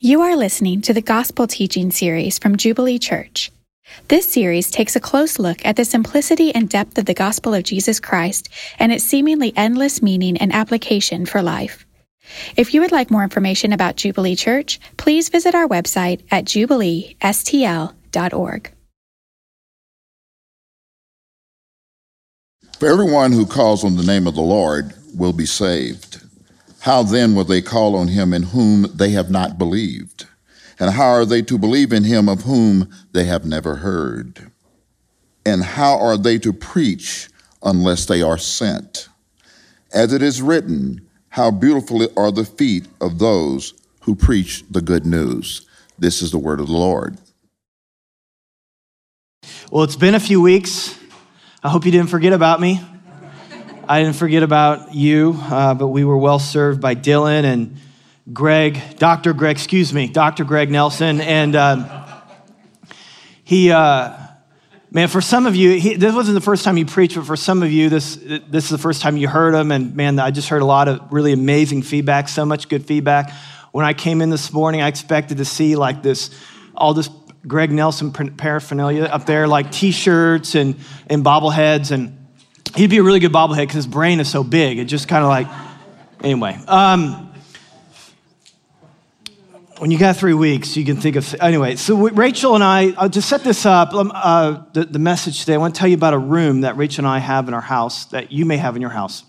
You are listening to the Gospel Teaching Series from Jubilee Church. This series takes a close look at the simplicity and depth of the gospel of Jesus Christ and its seemingly endless meaning and application for life. If you would like more information about Jubilee Church, please visit our website at jubileestl.org. For everyone who calls on the name of the Lord will be saved. How then will they call on him in whom they have not believed? And how are they to believe in him of whom they have never heard? And how are they to preach unless they are sent? As it is written, how beautiful are the feet of those who preach the good news. This is the word of the Lord. Well, it's been a few weeks. I hope you didn't forget about me. I didn't forget about you, uh, but we were well served by Dylan and Greg, Dr. Greg, excuse me, Dr. Greg Nelson. And uh, he, uh, man, for some of you, he, this wasn't the first time you preached, but for some of you, this, this is the first time you heard him. And man, I just heard a lot of really amazing feedback, so much good feedback. When I came in this morning, I expected to see like this, all this Greg Nelson paraphernalia up there, like t shirts and, and bobbleheads. And he'd be a really good bobblehead because his brain is so big. It just kind of like, anyway. Um, when you got three weeks, you can think of, anyway. So Rachel and I, uh, to set this up, um, uh, the, the message today, I want to tell you about a room that Rachel and I have in our house that you may have in your house.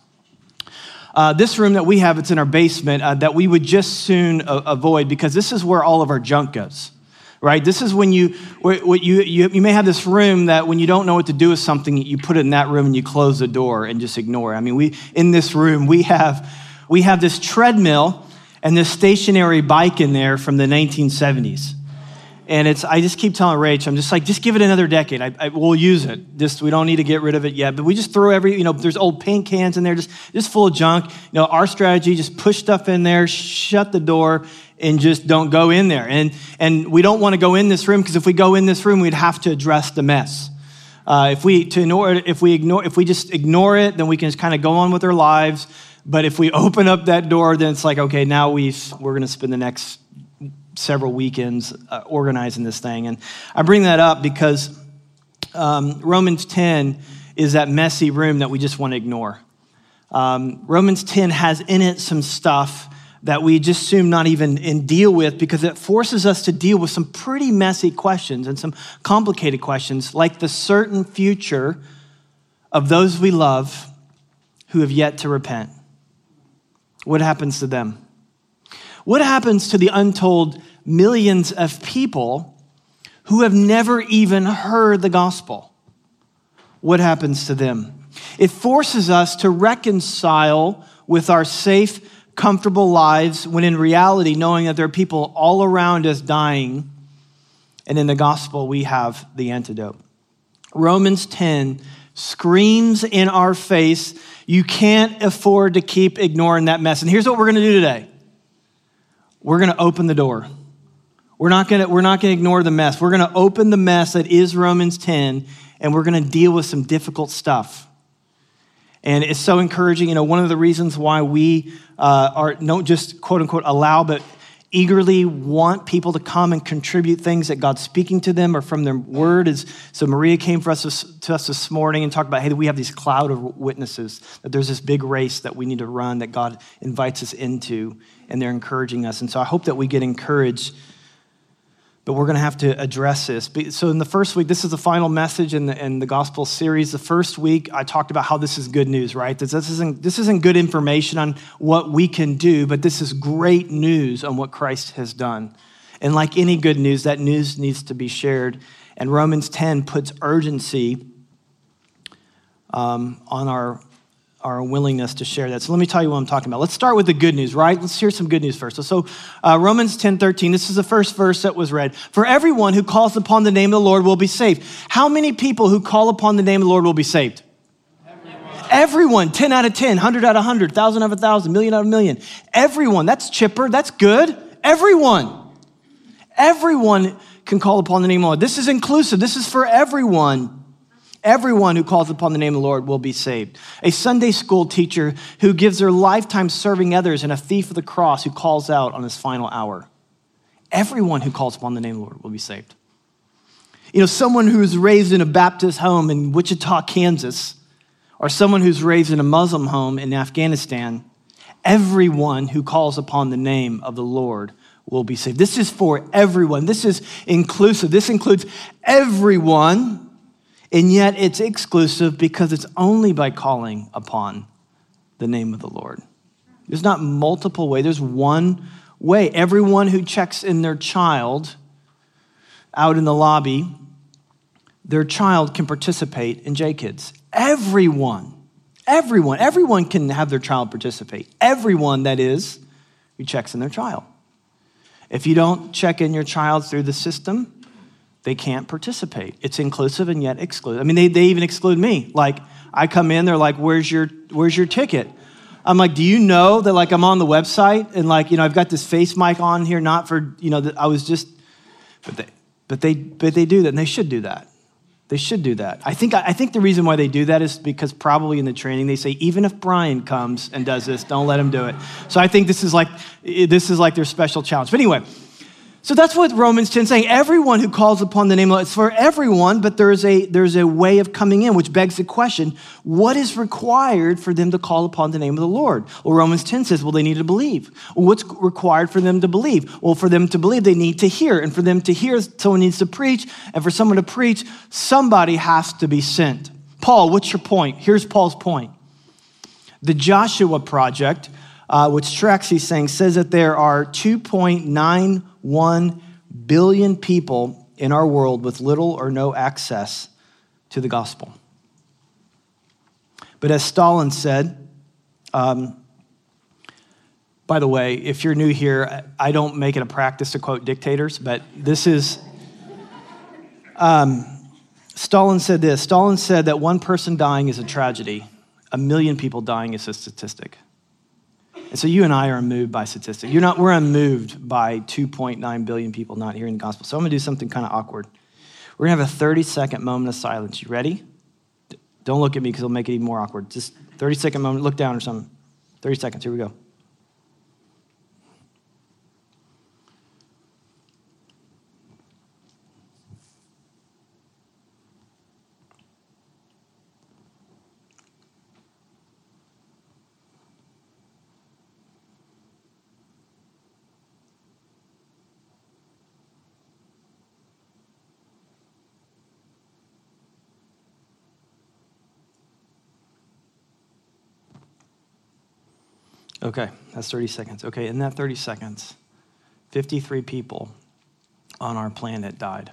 Uh, this room that we have, it's in our basement, uh, that we would just soon avoid because this is where all of our junk goes right? This is when you, what you, you, you may have this room that when you don't know what to do with something, you put it in that room and you close the door and just ignore it. I mean, we, in this room, we have, we have this treadmill and this stationary bike in there from the 1970s. And it's, I just keep telling Rach, I'm just like, just give it another decade. I, I, we'll use it. Just, we don't need to get rid of it yet. But we just throw every, you know, there's old paint cans in there, just, just full of junk. You know, our strategy, just push stuff in there, shut the door, and just don't go in there. And, and we don't want to go in this room because if we go in this room, we'd have to address the mess. Uh, if we to ignore if we ignore, if we just ignore it, then we can just kind of go on with our lives. But if we open up that door, then it's like, okay, now we we're going to spend the next several weekends uh, organizing this thing. And I bring that up because um, Romans 10 is that messy room that we just want to ignore. Um, Romans 10 has in it some stuff that we just assume not even in deal with because it forces us to deal with some pretty messy questions and some complicated questions, like the certain future of those we love who have yet to repent. What happens to them? What happens to the untold millions of people who have never even heard the gospel? What happens to them? It forces us to reconcile with our safe comfortable lives when in reality, knowing that there are people all around us dying, and in the gospel, we have the antidote. Romans 10 screams in our face, you can't afford to keep ignoring that mess. And here's what we're going to do today we're going to open the door. We're not going to, we're not going to ignore the mess. We're going to open the mess that is Romans 10, and we're going to deal with some difficult stuff. And it's so encouraging. You know, one of the reasons why we uh, are don't just quote unquote allow, but eagerly want people to come and contribute things that God's speaking to them or from their word is so Maria came for us to us this morning and talked about hey we have these cloud of witnesses that there's this big race that we need to run that God invites us into and they're encouraging us and so I hope that we get encouraged but we're going to have to address this. So, in the first week, this is the final message in the, in the gospel series. The first week, I talked about how this is good news, right? This, this, isn't, this isn't good information on what we can do, but this is great news on what Christ has done. And like any good news, that news needs to be shared. And Romans 10 puts urgency um, on our our willingness to share that. So let me tell you what I'm talking about. Let's start with the good news, right? Let's hear some good news first. So, uh, Romans 10 13, this is the first verse that was read. For everyone who calls upon the name of the Lord will be saved. How many people who call upon the name of the Lord will be saved? Everyone. Everyone. 10 out of 10, 100 out of 100, 1,000 out of 1,000, million out of million. Everyone. That's chipper. That's good. Everyone. Everyone can call upon the name of the Lord. This is inclusive. This is for everyone. Everyone who calls upon the name of the Lord will be saved. A Sunday school teacher who gives their lifetime serving others and a thief of the cross who calls out on his final hour. Everyone who calls upon the name of the Lord will be saved. You know, someone who's raised in a Baptist home in Wichita, Kansas, or someone who's raised in a Muslim home in Afghanistan, everyone who calls upon the name of the Lord will be saved. This is for everyone. This is inclusive. This includes everyone, and yet it's exclusive because it's only by calling upon the name of the Lord. There's not multiple ways, there's one way. Everyone who checks in their child out in the lobby, their child can participate in J Kids. Everyone, everyone, everyone can have their child participate. Everyone, that is, who checks in their child. If you don't check in your child through the system, they can't participate. It's inclusive and yet exclusive. I mean, they, they even exclude me. Like, I come in, they're like, where's your, where's your ticket? I'm like, do you know that like I'm on the website and like, you know, I've got this face mic on here, not for, you know, I was just, but they, but they, but they do that and they should do that. They should do that. I think, I think the reason why they do that is because probably in the training they say, even if Brian comes and does this, don't let him do it. So I think this is like, this is like their special challenge. But anyway, so that's what Romans 10 is saying. Everyone who calls upon the name of it's for everyone, but there's a there's a way of coming in, which begs the question: what is required for them to call upon the name of the Lord? Well, Romans 10 says, well, they need to believe. Well, what's required for them to believe? Well, for them to believe, they need to hear. And for them to hear, someone needs to preach. And for someone to preach, somebody has to be sent. Paul, what's your point? Here's Paul's point. The Joshua Project, uh, which these things, says that there are 2.9 1 billion people in our world with little or no access to the gospel. But as Stalin said, um, by the way, if you're new here, I don't make it a practice to quote dictators, but this is. Um, Stalin said this Stalin said that one person dying is a tragedy, a million people dying is a statistic. And so you and I are moved by statistics. You're not, we're unmoved by 2.9 billion people not hearing the gospel. So I'm going to do something kind of awkward. We're going to have a 30 second moment of silence. You ready? Don't look at me because it'll make it even more awkward. Just 30 second moment, look down or something. 30 seconds. Here we go. Okay, that's 30 seconds. Okay, in that 30 seconds, 53 people on our planet died.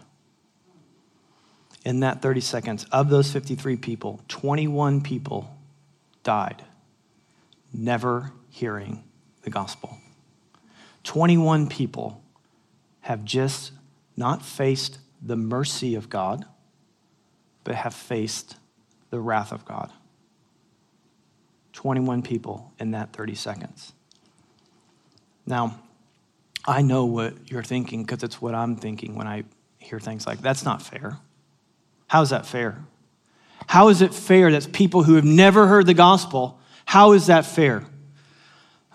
In that 30 seconds, of those 53 people, 21 people died, never hearing the gospel. 21 people have just not faced the mercy of God, but have faced the wrath of God. 21 people in that 30 seconds. Now, I know what you're thinking because it's what I'm thinking when I hear things like that's not fair. How's that fair? How is it fair that people who have never heard the gospel, how is that fair?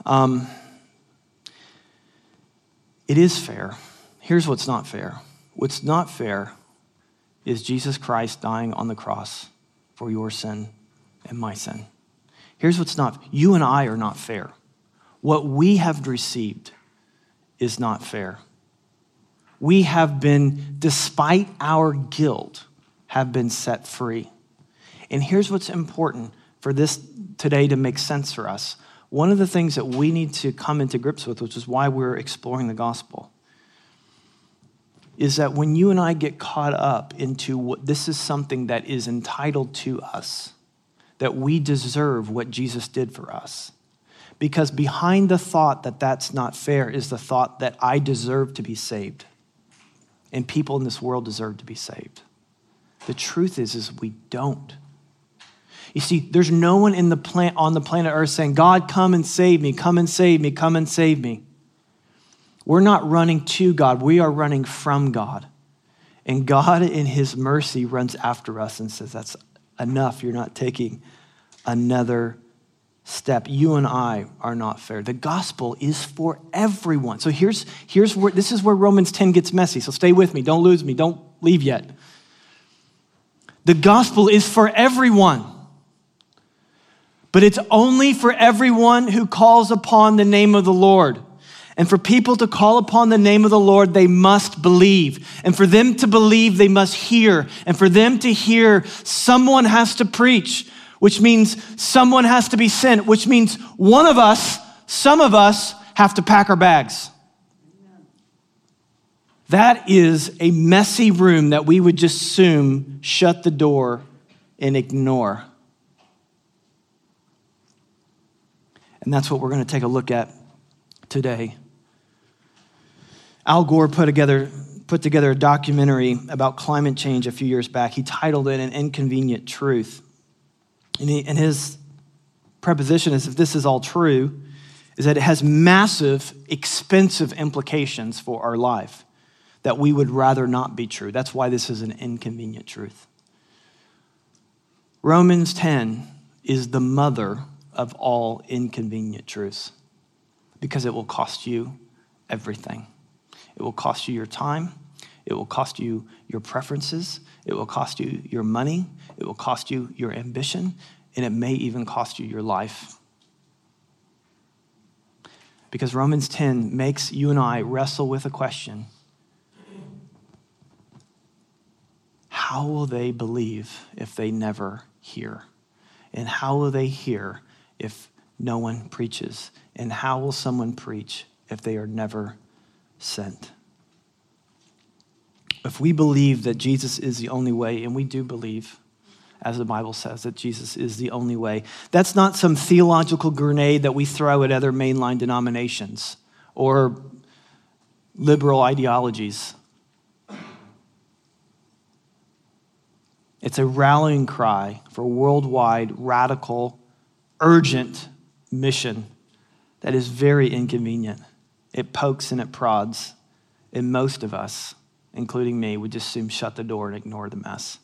Um, it is fair. Here's what's not fair. What's not fair is Jesus Christ dying on the cross for your sin and my sin. Here's what's not you and I are not fair. What we have received is not fair. We have been, despite our guilt, have been set free. And here's what's important for this today to make sense for us. One of the things that we need to come into grips with, which is why we're exploring the gospel, is that when you and I get caught up into what this is something that is entitled to us, that we deserve what Jesus did for us. Because behind the thought that that's not fair is the thought that I deserve to be saved. And people in this world deserve to be saved. The truth is, is we don't. You see, there's no one in the on the planet Earth saying, God, come and save me, come and save me, come and save me. We're not running to God, we are running from God. And God, in His mercy, runs after us and says, That's enough. You're not taking another step. You and I are not fair. The gospel is for everyone. So here's, here's where this is where Romans 10 gets messy. So stay with me. Don't lose me. Don't leave yet. The gospel is for everyone. But it's only for everyone who calls upon the name of the Lord. And for people to call upon the name of the Lord, they must believe. And for them to believe, they must hear. And for them to hear, someone has to preach, which means someone has to be sent, which means one of us, some of us, have to pack our bags. That is a messy room that we would just assume shut the door and ignore. And that's what we're going to take a look at today. Al Gore put together, put together a documentary about climate change a few years back. He titled it An Inconvenient Truth. And, he, and his preposition is if this is all true, is that it has massive, expensive implications for our life that we would rather not be true. That's why this is an inconvenient truth. Romans 10 is the mother of all inconvenient truths because it will cost you everything. It will cost you your time. It will cost you your preferences. It will cost you your money. It will cost you your ambition. And it may even cost you your life. Because Romans 10 makes you and I wrestle with a question How will they believe if they never hear? And how will they hear if no one preaches? And how will someone preach if they are never sent? If we believe that Jesus is the only way, and we do believe, as the Bible says, that Jesus is the only way, that's not some theological grenade that we throw at other mainline denominations or liberal ideologies. It's a rallying cry for worldwide, radical, urgent mission that is very inconvenient. It pokes and it prods, and most of us, including me, would just soon shut the door and ignore the mess.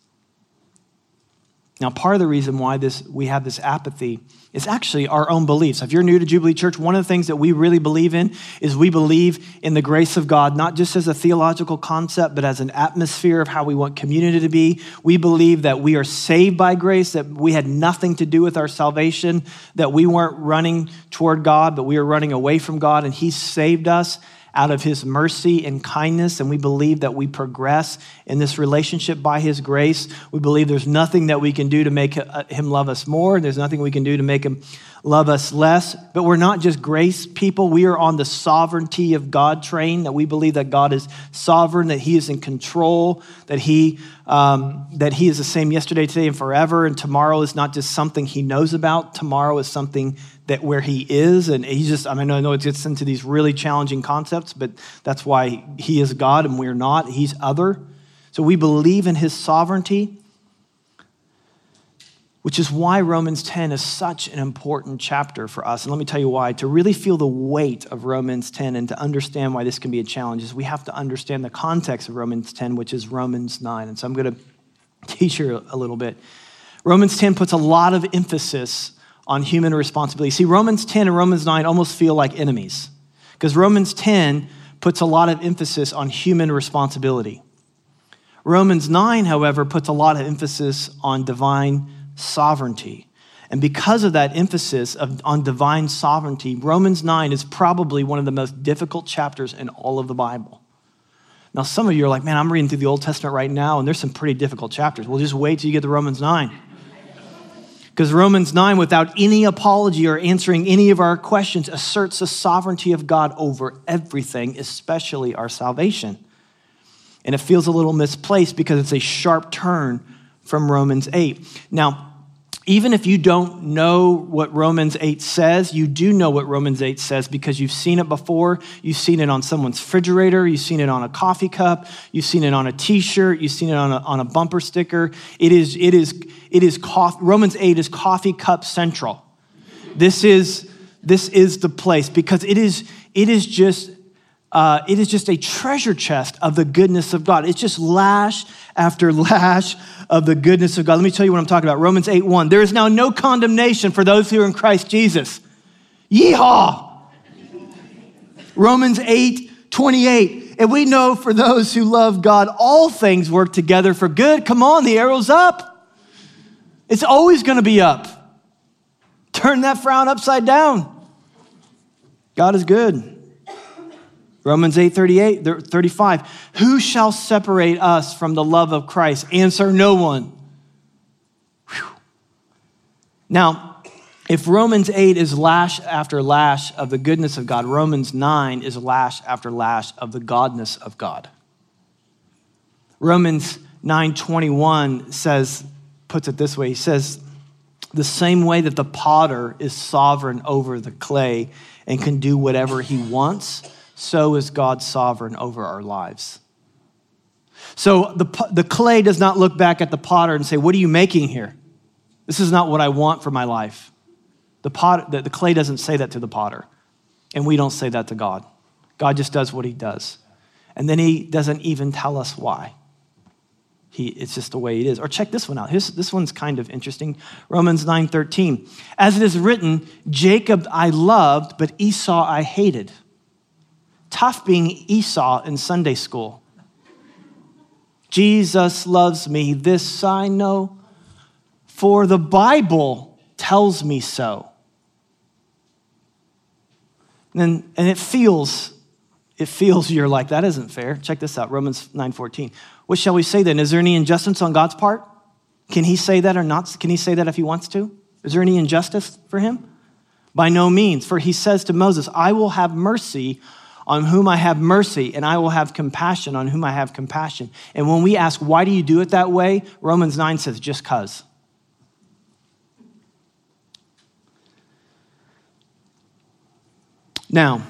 Now, part of the reason why this, we have this apathy is actually our own beliefs. If you're new to Jubilee Church, one of the things that we really believe in is we believe in the grace of God, not just as a theological concept, but as an atmosphere of how we want community to be. We believe that we are saved by grace, that we had nothing to do with our salvation, that we weren't running toward God, but we were running away from God, and He saved us out of his mercy and kindness, and we believe that we progress in this relationship by his grace. We believe there's nothing that we can do to make uh, him love us more, there's nothing we can do to make him love us less. But we're not just grace people, we are on the sovereignty of God train, that we believe that God is sovereign, that he is in control, that he, um, that he is the same yesterday, today, and forever, and tomorrow is not just something he knows about, tomorrow is something that where he is, and he's just, I mean, I know it gets into these really challenging concepts, but that's why he is God and we're not. He's other. So we believe in his sovereignty, which is why Romans 10 is such an important chapter for us. And let me tell you why. To really feel the weight of Romans 10 and to understand why this can be a challenge is we have to understand the context of Romans 10, which is Romans 9. And so I'm going to teach you a little bit. Romans 10 puts a lot of emphasis on human responsibility. See, Romans 10 and Romans 9 almost feel like enemies because Romans 10 puts a lot of emphasis on human responsibility. Romans 9, however, puts a lot of emphasis on divine sovereignty. And because of that emphasis of, on divine sovereignty, Romans 9 is probably one of the most difficult chapters in all of the Bible. Now, some of you are like, man, I'm reading through the Old Testament right now, and there's some pretty difficult chapters. Well, just wait till you get to Romans 9. Because Romans 9, without any apology or answering any of our questions, asserts the sovereignty of God over everything, especially our salvation. And it feels a little misplaced because it's a sharp turn from Romans 8. Now, even if you don't know what Romans 8 says, you do know what Romans 8 says because you've seen it before. You've seen it on someone's refrigerator. You've seen it on a coffee cup. You've seen it on a t shirt. You've seen it on a, on a bumper sticker. It is, it is, it is coffee, Romans 8 is coffee cup central. This is, this is the place because it is, it is just uh, it is just a treasure chest of the goodness of God. It's just lash after lash of the goodness of God. Let me tell you what I'm talking about. Romans 8 1. There is now no condemnation for those who are in Christ Jesus. Yeehaw! Romans 8 28. And we know for those who love God, all things work together for good. Come on, the arrow's up. It's always going to be up. Turn that frown upside down. God is good. Romans 8 38, 35. Who shall separate us from the love of Christ? Answer no one. Whew. Now, if Romans 8 is lash after lash of the goodness of God, Romans 9 is lash after lash of the godness of God. Romans 9:21 says puts it this way. He says the same way that the potter is sovereign over the clay and can do whatever he wants, so is God sovereign over our lives. So the, the clay does not look back at the potter and say, What are you making here? This is not what I want for my life. The, pot, the, the clay doesn't say that to the potter, and we don't say that to God. God just does what he does. And then he doesn't even tell us why. He, it's just the way it is. Or check this one out. This, this one's kind of interesting. Romans 9:13. As it is written, Jacob I loved, but Esau I hated tough being Esau in Sunday school. Jesus loves me, this I know, for the Bible tells me so. And, and it feels, it feels you're like, that isn't fair. Check this out, Romans 9.14. What shall we say then? Is there any injustice on God's part? Can he say that or not? Can he say that if he wants to? Is there any injustice for him? By no means, for he says to Moses, I will have mercy on whom I have mercy, and I will have compassion on whom I have compassion. And when we ask, why do you do it that way? Romans 9 says, just because. Now,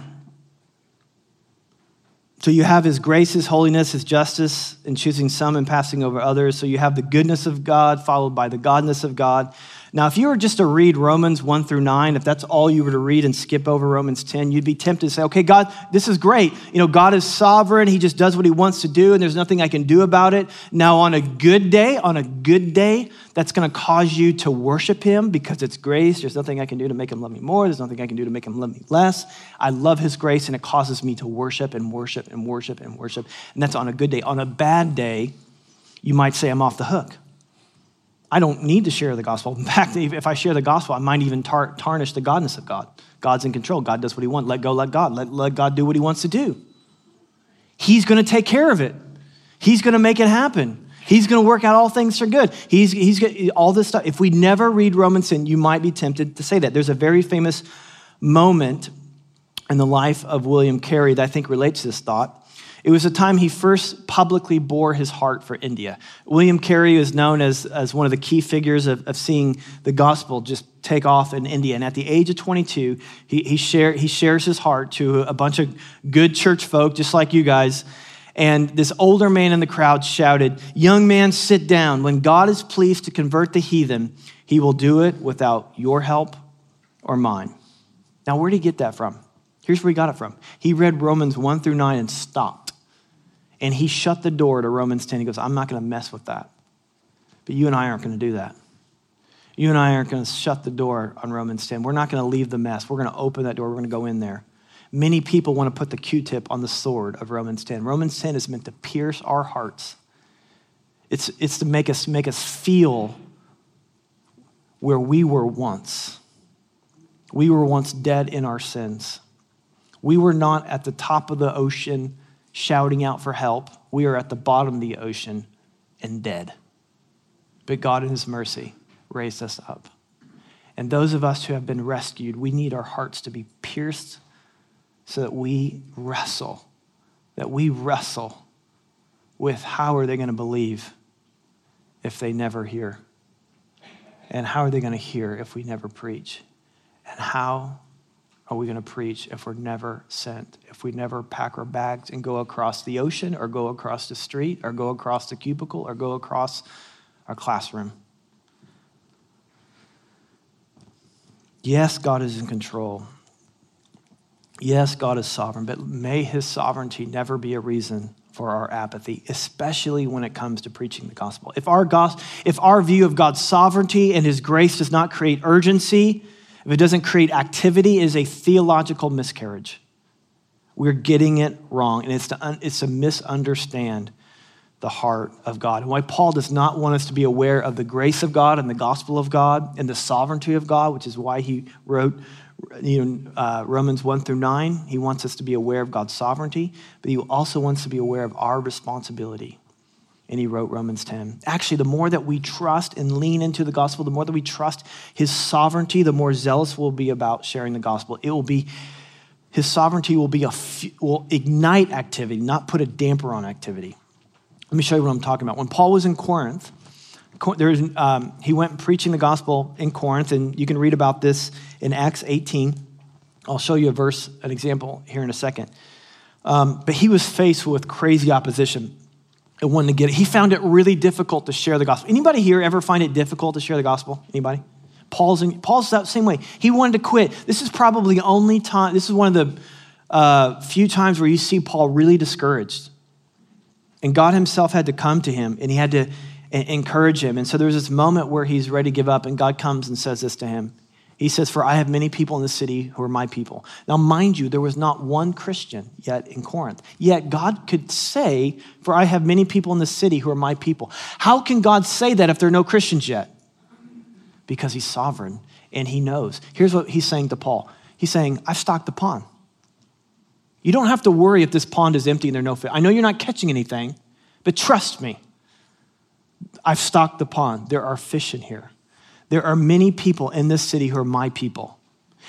so you have his grace, his holiness, his justice in choosing some and passing over others. So you have the goodness of God followed by the godness of God. Now, if you were just to read Romans 1 through 9, if that's all you were to read and skip over Romans 10, you'd be tempted to say, okay, God, this is great. You know, God is sovereign. He just does what he wants to do, and there's nothing I can do about it. Now, on a good day, on a good day, that's going to cause you to worship him because it's grace. There's nothing I can do to make him love me more. There's nothing I can do to make him love me less. I love his grace, and it causes me to worship and worship and worship and worship. And that's on a good day. On a bad day, you might say, I'm off the hook. I don't need to share the gospel. In fact, if I share the gospel, I might even tar- tarnish the godness of God. God's in control. God does what he wants. Let go, let God. Let, let God do what he wants to do. He's going to take care of it. He's going to make it happen. He's going to work out all things for good. He's, he's all this stuff. If we never read Romans 10, you might be tempted to say that. There's a very famous moment in the life of William Carey that I think relates to this thought. It was the time he first publicly bore his heart for India. William Carey is known as, as one of the key figures of, of seeing the gospel just take off in India. And at the age of 22, he, he, share, he shares his heart to a bunch of good church folk, just like you guys. And this older man in the crowd shouted, Young man, sit down. When God is pleased to convert the heathen, he will do it without your help or mine. Now, where did he get that from? Here's where he got it from. He read Romans 1 through 9 and stopped. And he shut the door to Romans 10. He goes, I'm not going to mess with that. But you and I aren't going to do that. You and I aren't going to shut the door on Romans 10. We're not going to leave the mess. We're going to open that door. We're going to go in there. Many people want to put the Q tip on the sword of Romans 10. Romans 10 is meant to pierce our hearts, it's, it's to make us, make us feel where we were once. We were once dead in our sins. We were not at the top of the ocean shouting out for help. We are at the bottom of the ocean and dead. But God, in His mercy, raised us up. And those of us who have been rescued, we need our hearts to be pierced so that we wrestle, that we wrestle with how are they going to believe if they never hear? And how are they going to hear if we never preach? And how are we going to preach if we're never sent? If we never pack our bags and go across the ocean or go across the street or go across the cubicle or go across our classroom? Yes, God is in control. Yes, God is sovereign, but may his sovereignty never be a reason for our apathy, especially when it comes to preaching the gospel. If our, gos- if our view of God's sovereignty and his grace does not create urgency, if it doesn't create activity, it is a theological miscarriage. We're getting it wrong, and it's to, un- it's to misunderstand the heart of God. And why Paul does not want us to be aware of the grace of God and the gospel of God and the sovereignty of God, which is why he wrote you know, uh, Romans 1 through 9. He wants us to be aware of God's sovereignty, but he also wants to be aware of our responsibility. And he wrote Romans 10. Actually, the more that we trust and lean into the gospel, the more that we trust his sovereignty, the more zealous we'll be about sharing the gospel. It will be, his sovereignty will be a, will ignite activity, not put a damper on activity. Let me show you what I'm talking about. When Paul was in Corinth, there was, um, he went preaching the gospel in Corinth, and you can read about this in Acts 18. I'll show you a verse, an example here in a second. Um, but he was faced with crazy opposition and wanted to get it. He found it really difficult to share the gospel. Anybody here ever find it difficult to share the gospel? Anybody? Paul's, in, Paul's that same way. He wanted to quit. This is probably the only time, this is one of the uh, few times where you see Paul really discouraged. And God himself had to come to him and he had to encourage him. And so there's this moment where he's ready to give up, and God comes and says this to him. He says, For I have many people in the city who are my people. Now, mind you, there was not one Christian yet in Corinth. Yet God could say, For I have many people in the city who are my people. How can God say that if there are no Christians yet? Because he's sovereign and he knows. Here's what he's saying to Paul He's saying, I've stocked the pond. You don't have to worry if this pond is empty and there are no fish. I know you're not catching anything, but trust me. I've stocked the pond. There are fish in here. There are many people in this city who are my people.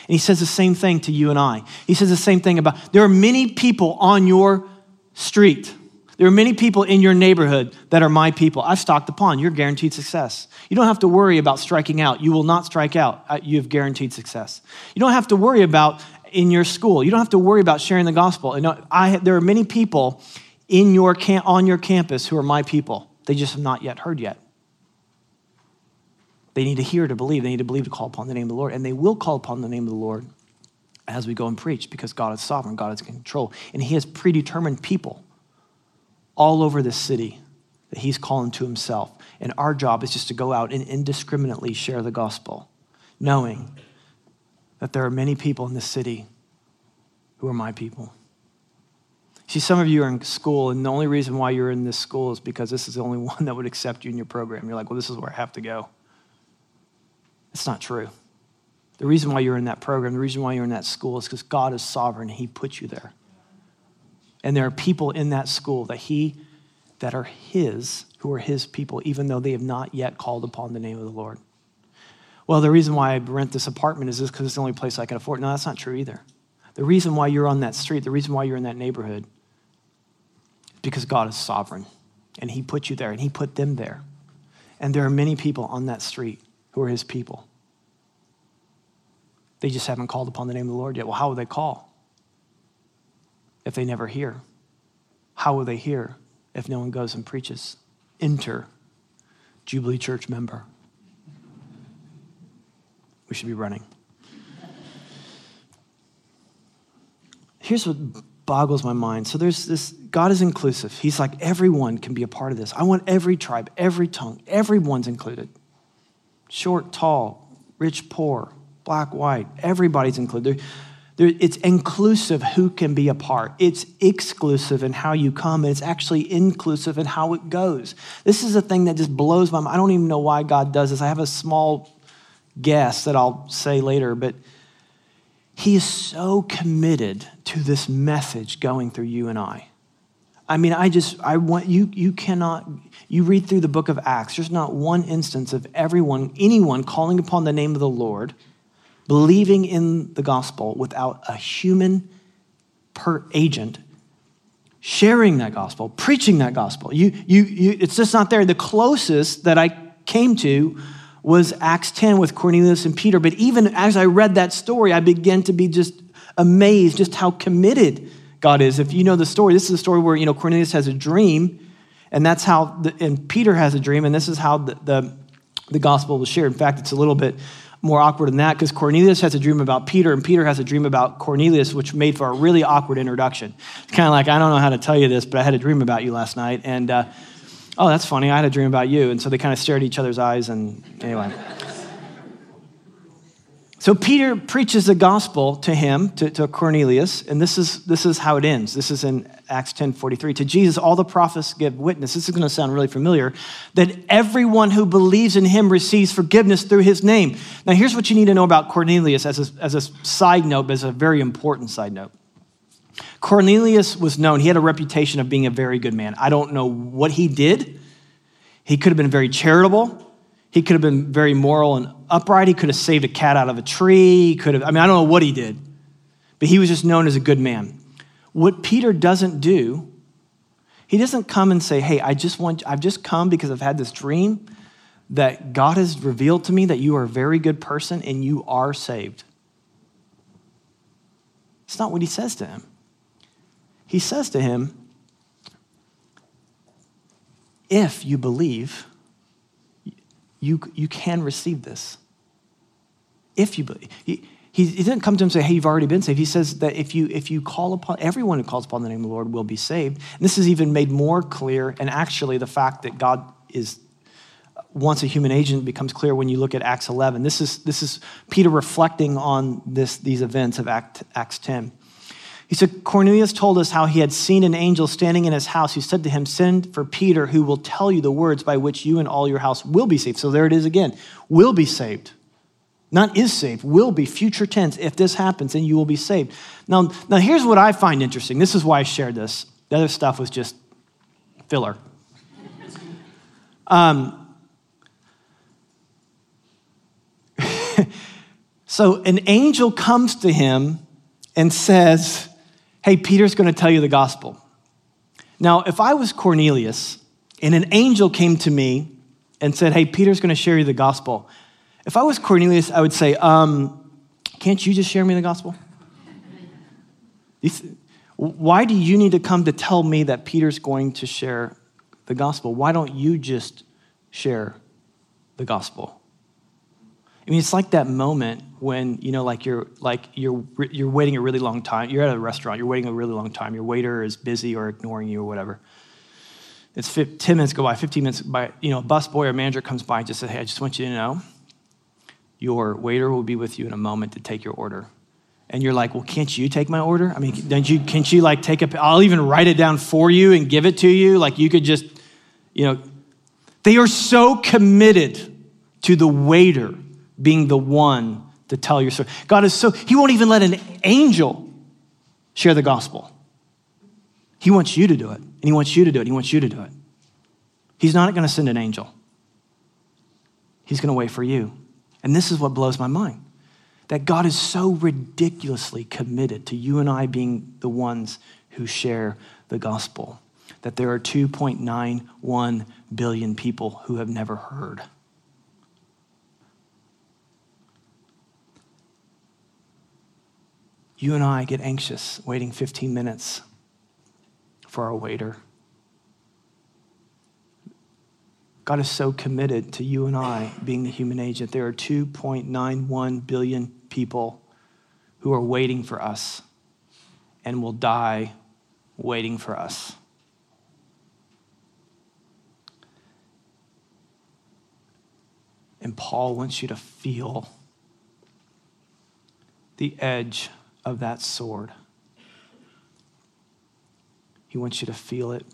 And he says the same thing to you and I. He says the same thing about there are many people on your street. There are many people in your neighborhood that are my people. I've stocked the pond. You're guaranteed success. You don't have to worry about striking out. You will not strike out. Uh, you have guaranteed success. You don't have to worry about in your school. You don't have to worry about sharing the gospel. And I, there are many people in your on your campus who are my people. They just have not yet heard yet. They need to hear to believe. They need to believe to call upon the name of the Lord. And they will call upon the name of the Lord as we go and preach because God is sovereign, God is in control. And He has predetermined people all over this city that He's calling to Himself. And our job is just to go out and indiscriminately share the gospel, knowing that there are many people in this city who are my people. See, some of you are in school, and the only reason why you're in this school is because this is the only one that would accept you in your program. You're like, well, this is where I have to go. It's not true. The reason why you're in that program, the reason why you're in that school is because God is sovereign. And he put you there. And there are people in that school that He, that are His, who are His people, even though they have not yet called upon the name of the Lord. Well, the reason why I rent this apartment is this because it's the only place I can afford. No, that's not true either. The reason why you're on that street, the reason why you're in that neighborhood, is because God is sovereign. And He put you there, and He put them there. And there are many people on that street who are His people. They just haven't called upon the name of the Lord yet. Well, how will they call if they never hear? How will they hear if no one goes and preaches? Enter, Jubilee Church member. We should be running. Here's what boggles my mind. So there's this God is inclusive. He's like, everyone can be a part of this. I want every tribe, every tongue, everyone's included. Short, tall, rich, poor, black, white, everybody's included. There, there, it's inclusive who can be a part. It's exclusive in how you come, and it's actually inclusive in how it goes. This is a thing that just blows my mind. I don't even know why God does this. I have a small guess that I'll say later, but he is so committed to this message going through you and I. I mean, I just, I want you, you cannot, you read through the book of Acts, there's not one instance of everyone, anyone calling upon the name of the Lord, believing in the gospel without a human per agent sharing that gospel, preaching that gospel. You, you, you, it's just not there. The closest that I came to was Acts 10 with Cornelius and Peter. But even as I read that story, I began to be just amazed just how committed God is. If you know the story, this is a story where, you know, Cornelius has a dream, and that's how, the, and Peter has a dream, and this is how the, the, the gospel was shared. In fact, it's a little bit more awkward than that because Cornelius has a dream about Peter, and Peter has a dream about Cornelius, which made for a really awkward introduction. It's kind of like, I don't know how to tell you this, but I had a dream about you last night. And, uh, oh, that's funny. I had a dream about you. And so they kind of stare at each other's eyes, and anyway. So Peter preaches the gospel to him, to, to, Cornelius, and this is, this is how it ends. This is in Acts 10 43. To Jesus, all the prophets give witness. This is going to sound really familiar that everyone who believes in him receives forgiveness through his name. Now, here's what you need to know about Cornelius as a, as a side note, but as a very important side note. Cornelius was known, he had a reputation of being a very good man. I don't know what he did. He could have been very charitable. He could have been very moral and upright. He could have saved a cat out of a tree. He could have, I mean, I don't know what he did, but he was just known as a good man. What Peter doesn't do, he doesn't come and say, Hey, I just want, I've just come because I've had this dream that God has revealed to me that you are a very good person and you are saved. It's not what he says to him. He says to him, If you believe, you, you can receive this. If you believe. He, he, he didn't come to him and say, hey, you've already been saved. He says that if you, if you call upon, everyone who calls upon the name of the Lord will be saved. And this is even made more clear, and actually the fact that God is, once a human agent becomes clear when you look at Acts 11. This is, this is Peter reflecting on this, these events of Act, Acts 10. He said, Cornelius told us how he had seen an angel standing in his house who said to him, Send for Peter, who will tell you the words by which you and all your house will be saved. So there it is again will be saved. Not is saved, will be, future tense. If this happens, then you will be saved. Now, now here's what I find interesting. This is why I shared this. The other stuff was just filler. Um, so an angel comes to him and says, hey, Peter's going to tell you the gospel. Now, if I was Cornelius and an angel came to me and said, hey, Peter's going to share you the gospel, if I was Cornelius, I would say, um, can't you just share me the gospel? Why do you need to come to tell me that Peter's going to share the gospel? Why don't you just share the gospel? I mean, it's like that moment when you know, like you're like you're you're waiting a really long time. You're at a restaurant. You're waiting a really long time. Your waiter is busy or ignoring you or whatever. It's 10 minutes go by, 15 minutes by. You know, a bus boy or manager comes by and just says, "Hey, I just want you to know, your waiter will be with you in a moment to take your order." And you're like, "Well, can't you take my order? I mean, don't you? Can't you like take a? I'll even write it down for you and give it to you. Like you could just, you know." They are so committed to the waiter being the one to tell your story. God is so, He won't even let an angel share the gospel. He wants you to do it, and He wants you to do it, He wants you to do it. He's not going to send an angel, He's going to wait for you. And this is what blows my mind that God is so ridiculously committed to you and I being the ones who share the gospel that there are 2.91 billion people who have never heard. You and I get anxious waiting 15 minutes for our waiter. God is so committed to you and I being the human agent. There are 2.91 billion people who are waiting for us and will die waiting for us. And Paul wants you to feel the edge of that sword. He wants you to feel it.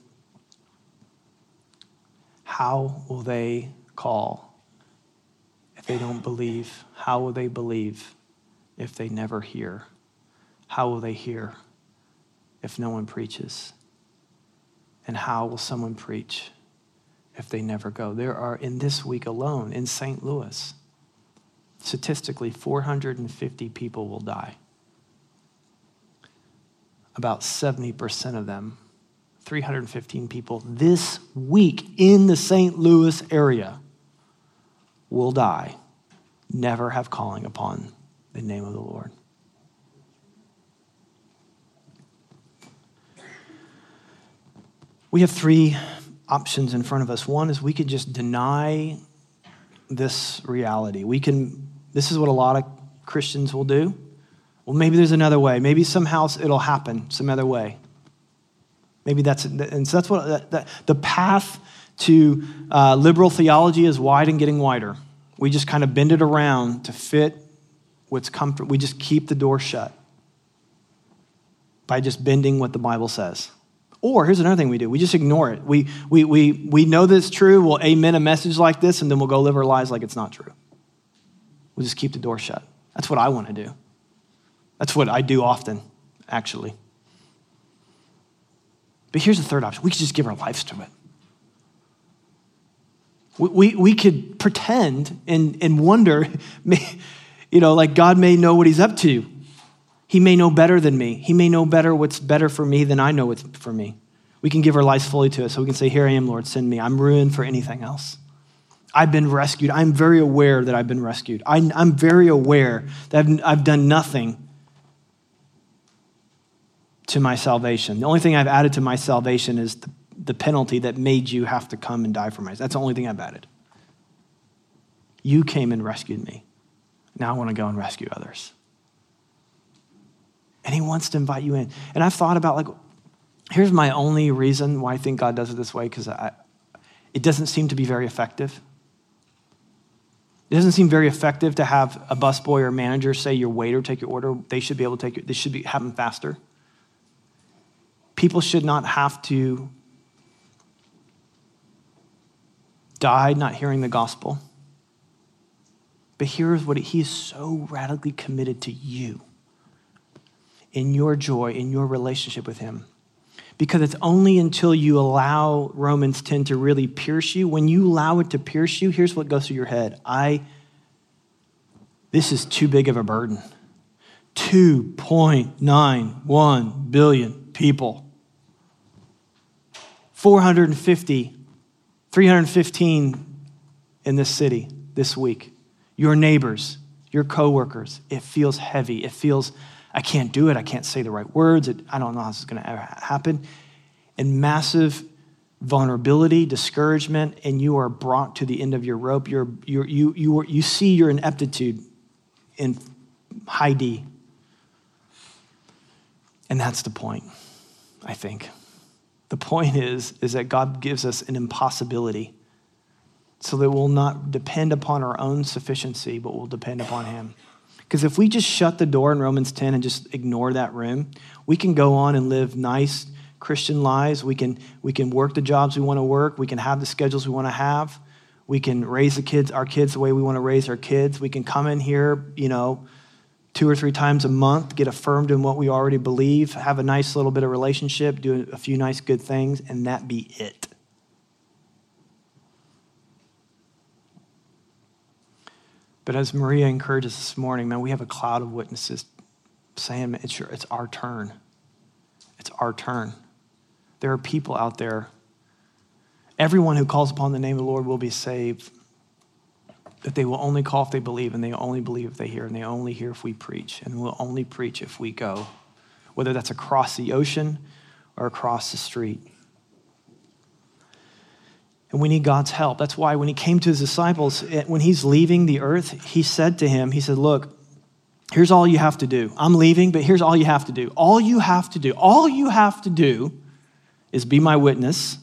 How will they call if they don't believe? How will they believe if they never hear? How will they hear if no one preaches? And how will someone preach if they never go? There are, in this week alone, in St. Louis, statistically, 450 people will die about 70% of them, 315 people, this week in the St. Louis area will die, never have calling upon the name of the Lord. We have three options in front of us. One is we could just deny this reality. We can This is what a lot of Christians will do. Well, maybe there's another way. Maybe somehow it'll happen some other way. Maybe that's, and so that's what that, that, the path to uh, liberal theology is wide and getting wider. We just kind of bend it around to fit what's comfort. We just keep the door shut by just bending what the Bible says. Or here's another thing we do we just ignore it. We, we, we, we know that it's true, we'll amen a message like this, and then we'll go live our lives like it's not true. We'll just keep the door shut. That's what I want to do. That's what I do often, actually. But here's the third option we could just give our lives to it. We, we, we could pretend and, and wonder, you know, like God may know what he's up to. He may know better than me. He may know better what's better for me than I know what's for me. We can give our lives fully to it. So we can say, Here I am, Lord, send me. I'm ruined for anything else. I've been rescued. I'm very aware that I've been rescued. I, am very aware that I've, I've done nothing to my salvation. The only thing I've added to my salvation is the, the penalty that made you have to come and die for me. That's the only thing I've added. You came and rescued me. Now I want to go and rescue others. And he wants to invite you in. And I've thought about like, here's my only reason why I think God does it this way, because it doesn't seem to be very effective. It doesn't seem very effective to have a busboy or manager say your waiter take your order. They should be able to take it. This should be happen faster. People should not have to die not hearing the gospel. But here's what he is so radically committed to you in your joy, in your relationship with Him. Because it's only until you allow Romans 10 to really pierce you, when you allow it to pierce you, here's what goes through your head I, this is too big of a burden. 2.91 billion people. 450, 315 in this city this week. Your neighbors, your coworkers. It feels heavy. It feels I can't do it. I can't say the right words. I don't know how this is going to ever happen. And massive vulnerability, discouragement, and you are brought to the end of your rope. You're, you're, you, you, you see your ineptitude in high D. And that's the point, I think. The point is, is that God gives us an impossibility so that we'll not depend upon our own sufficiency, but we'll depend upon Him. Because if we just shut the door in Romans 10 and just ignore that room, we can go on and live nice Christian lives. We can, we can work the jobs we want to work. We can have the schedules we want to have. We can raise the kids, our kids the way we want to raise our kids. We can come in here, you know, two or three times a month, get affirmed in what we already believe, have a nice little bit of relationship, do a few nice good things, and that be it. But as Maria encourages this morning, man, we have a cloud of witnesses saying it's, your, it's our turn. It's our turn. There are people out there. Everyone who calls upon the name of the Lord will be saved. That they will only call if they believe, and they only believe if they hear, and they only hear if we preach, and we'll only preach if we go, whether that's across the ocean or across the street. And we need God's help. That's why when he came to his disciples, when he's leaving the earth, he said to him, He said, Look, here's all you have to do. I'm leaving, but here's all you have to do. All you have to do, all you have to do is be my witness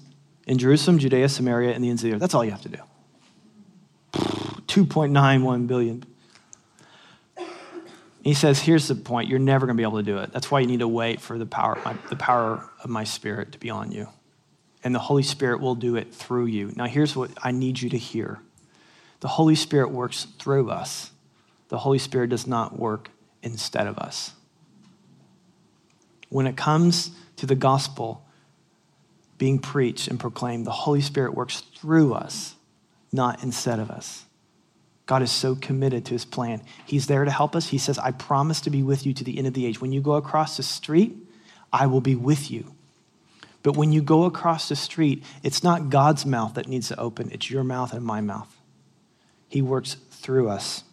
in Jerusalem, Judea, Samaria, and the ends of the earth. That's all you have to do. 2.91 billion. He says, here's the point. You're never going to be able to do it. That's why you need to wait for the power, the power of my spirit to be on you and the Holy Spirit will do it through you. Now, here's what I need you to hear the Holy Spirit works through us, the Holy Spirit does not work instead of us. When it comes to the gospel being preached and proclaimed, the Holy Spirit works through us, not instead of us. God is so committed to his plan. He's there to help us. He says, I promise to be with you to the end of the age. When you go across the street, I will be with you. But when you go across the street, it's not God's mouth that needs to open, it's your mouth and my mouth. He works through us.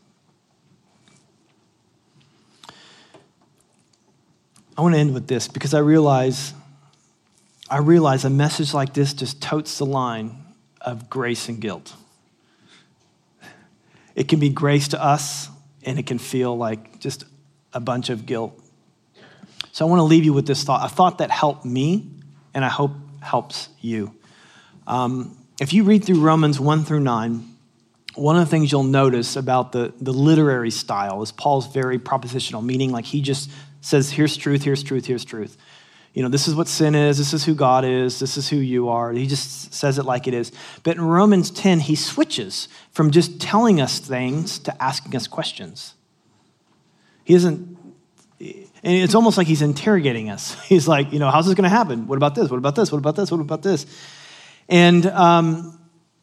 I want to end with this because I realize I realize a message like this just totes the line of grace and guilt. It can be grace to us and it can feel like just a bunch of guilt. So I want to leave you with this thought, a thought that helped me, and I hope helps you. Um, if you read through Romans 1 through 9, one of the things you'll notice about the, the literary style is Paul's very propositional, meaning like he just says, here's truth, here's truth, here's truth. You know, this is what sin is, this is who God is, this is who you are. He just says it like it is. But in Romans 10, he switches from just telling us things to asking us questions. He isn't, and it's almost like he's interrogating us. He's like, you know, how's this going to happen? What about this? What about this? What about this? What about this? And, um,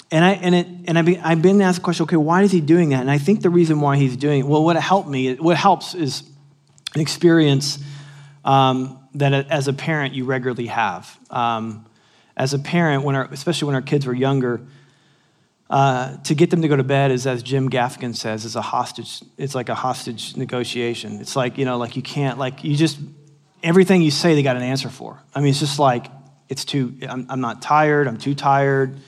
and I and it and I've been, I've been asked the question, okay, why is he doing that? And I think the reason why he's doing it, well, what helped me, what helps is an experience um, that as a parent you regularly have. Um, as a parent, when our, especially when our kids were younger, uh, to get them to go to bed is, as Jim Gaffigan says, is a hostage. It's like a hostage negotiation. It's like you know, like you can't, like you just everything you say, they got an answer for. I mean, it's just like it's too. I'm, I'm not tired. I'm too tired.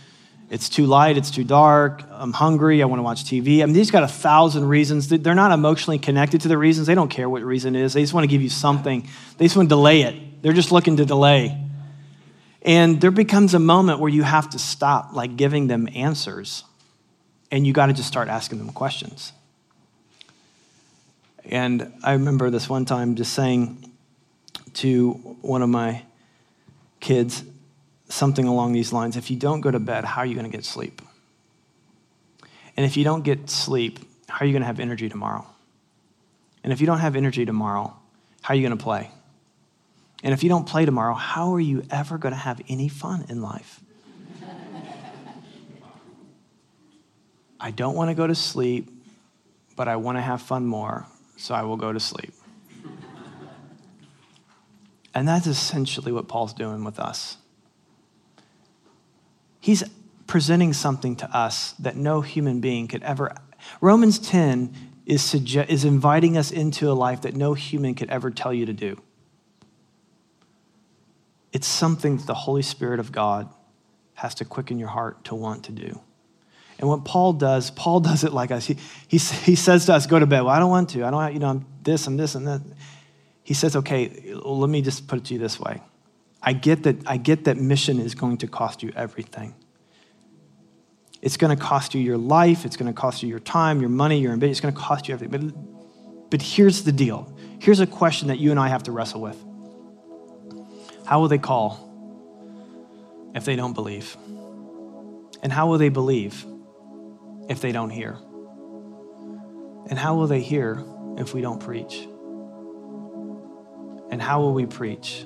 It's too light, it's too dark, I'm hungry, I want to watch TV. I mean, these got a thousand reasons. They're not emotionally connected to the reasons. They don't care what reason is. They just want to give you something. They just want to delay it. They're just looking to delay. And there becomes a moment where you have to stop, like giving them answers, and you got to just start asking them questions. And I remember this one time just saying to one of my kids, something along these lines if you don't go to bed, how are you going to get sleep? And if you don't get sleep, how are you going to have energy tomorrow? And if you don't have energy tomorrow, how are you going to play? And if you don't play tomorrow, how are you ever going to have any fun in life? I don't want to go to sleep, but I want to have fun more, so I will go to sleep. And that's essentially what Paul's doing with us. He's presenting something to us that no human being could ever. Romans 10 is, suggest, is inviting us into a life that no human could ever tell you to do. It's something that the Holy Spirit of God has to quicken your heart to want to do. And what Paul does, Paul does it like us. He, he, he says to us, go to bed. Well, I don't want to. I don't, you know, I'm this, I'm this, and that. He says, okay, let me just put it to you this way. I get that, I get that mission is going to cost you everything. It's going to cost you your life, it's going to cost you your time, your money, your ambition, it's going to cost you everything. But, but here's the deal. Here's a question that you and I have to wrestle with. How will they call if they don't believe? And how will they believe if they don't hear? And how will they hear if we don't preach? And how will we preach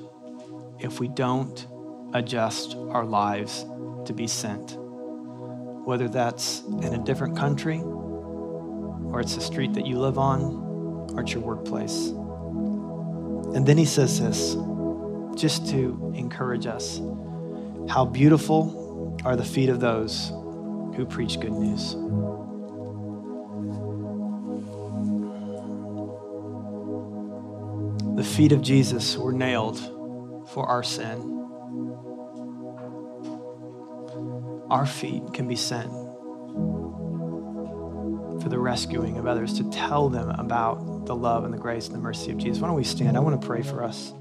if we don't adjust our lives to be sent. Whether that's in a different country, or it's the street that you live on, or it's your workplace. And then he says this, just to encourage us how beautiful are the feet of those who preach good news. The feet of Jesus were nailed for our sin. Our feet can be sent for the rescuing of others, to tell them about the love and the grace and the mercy of Jesus. Why don't we stand? I want to pray for us.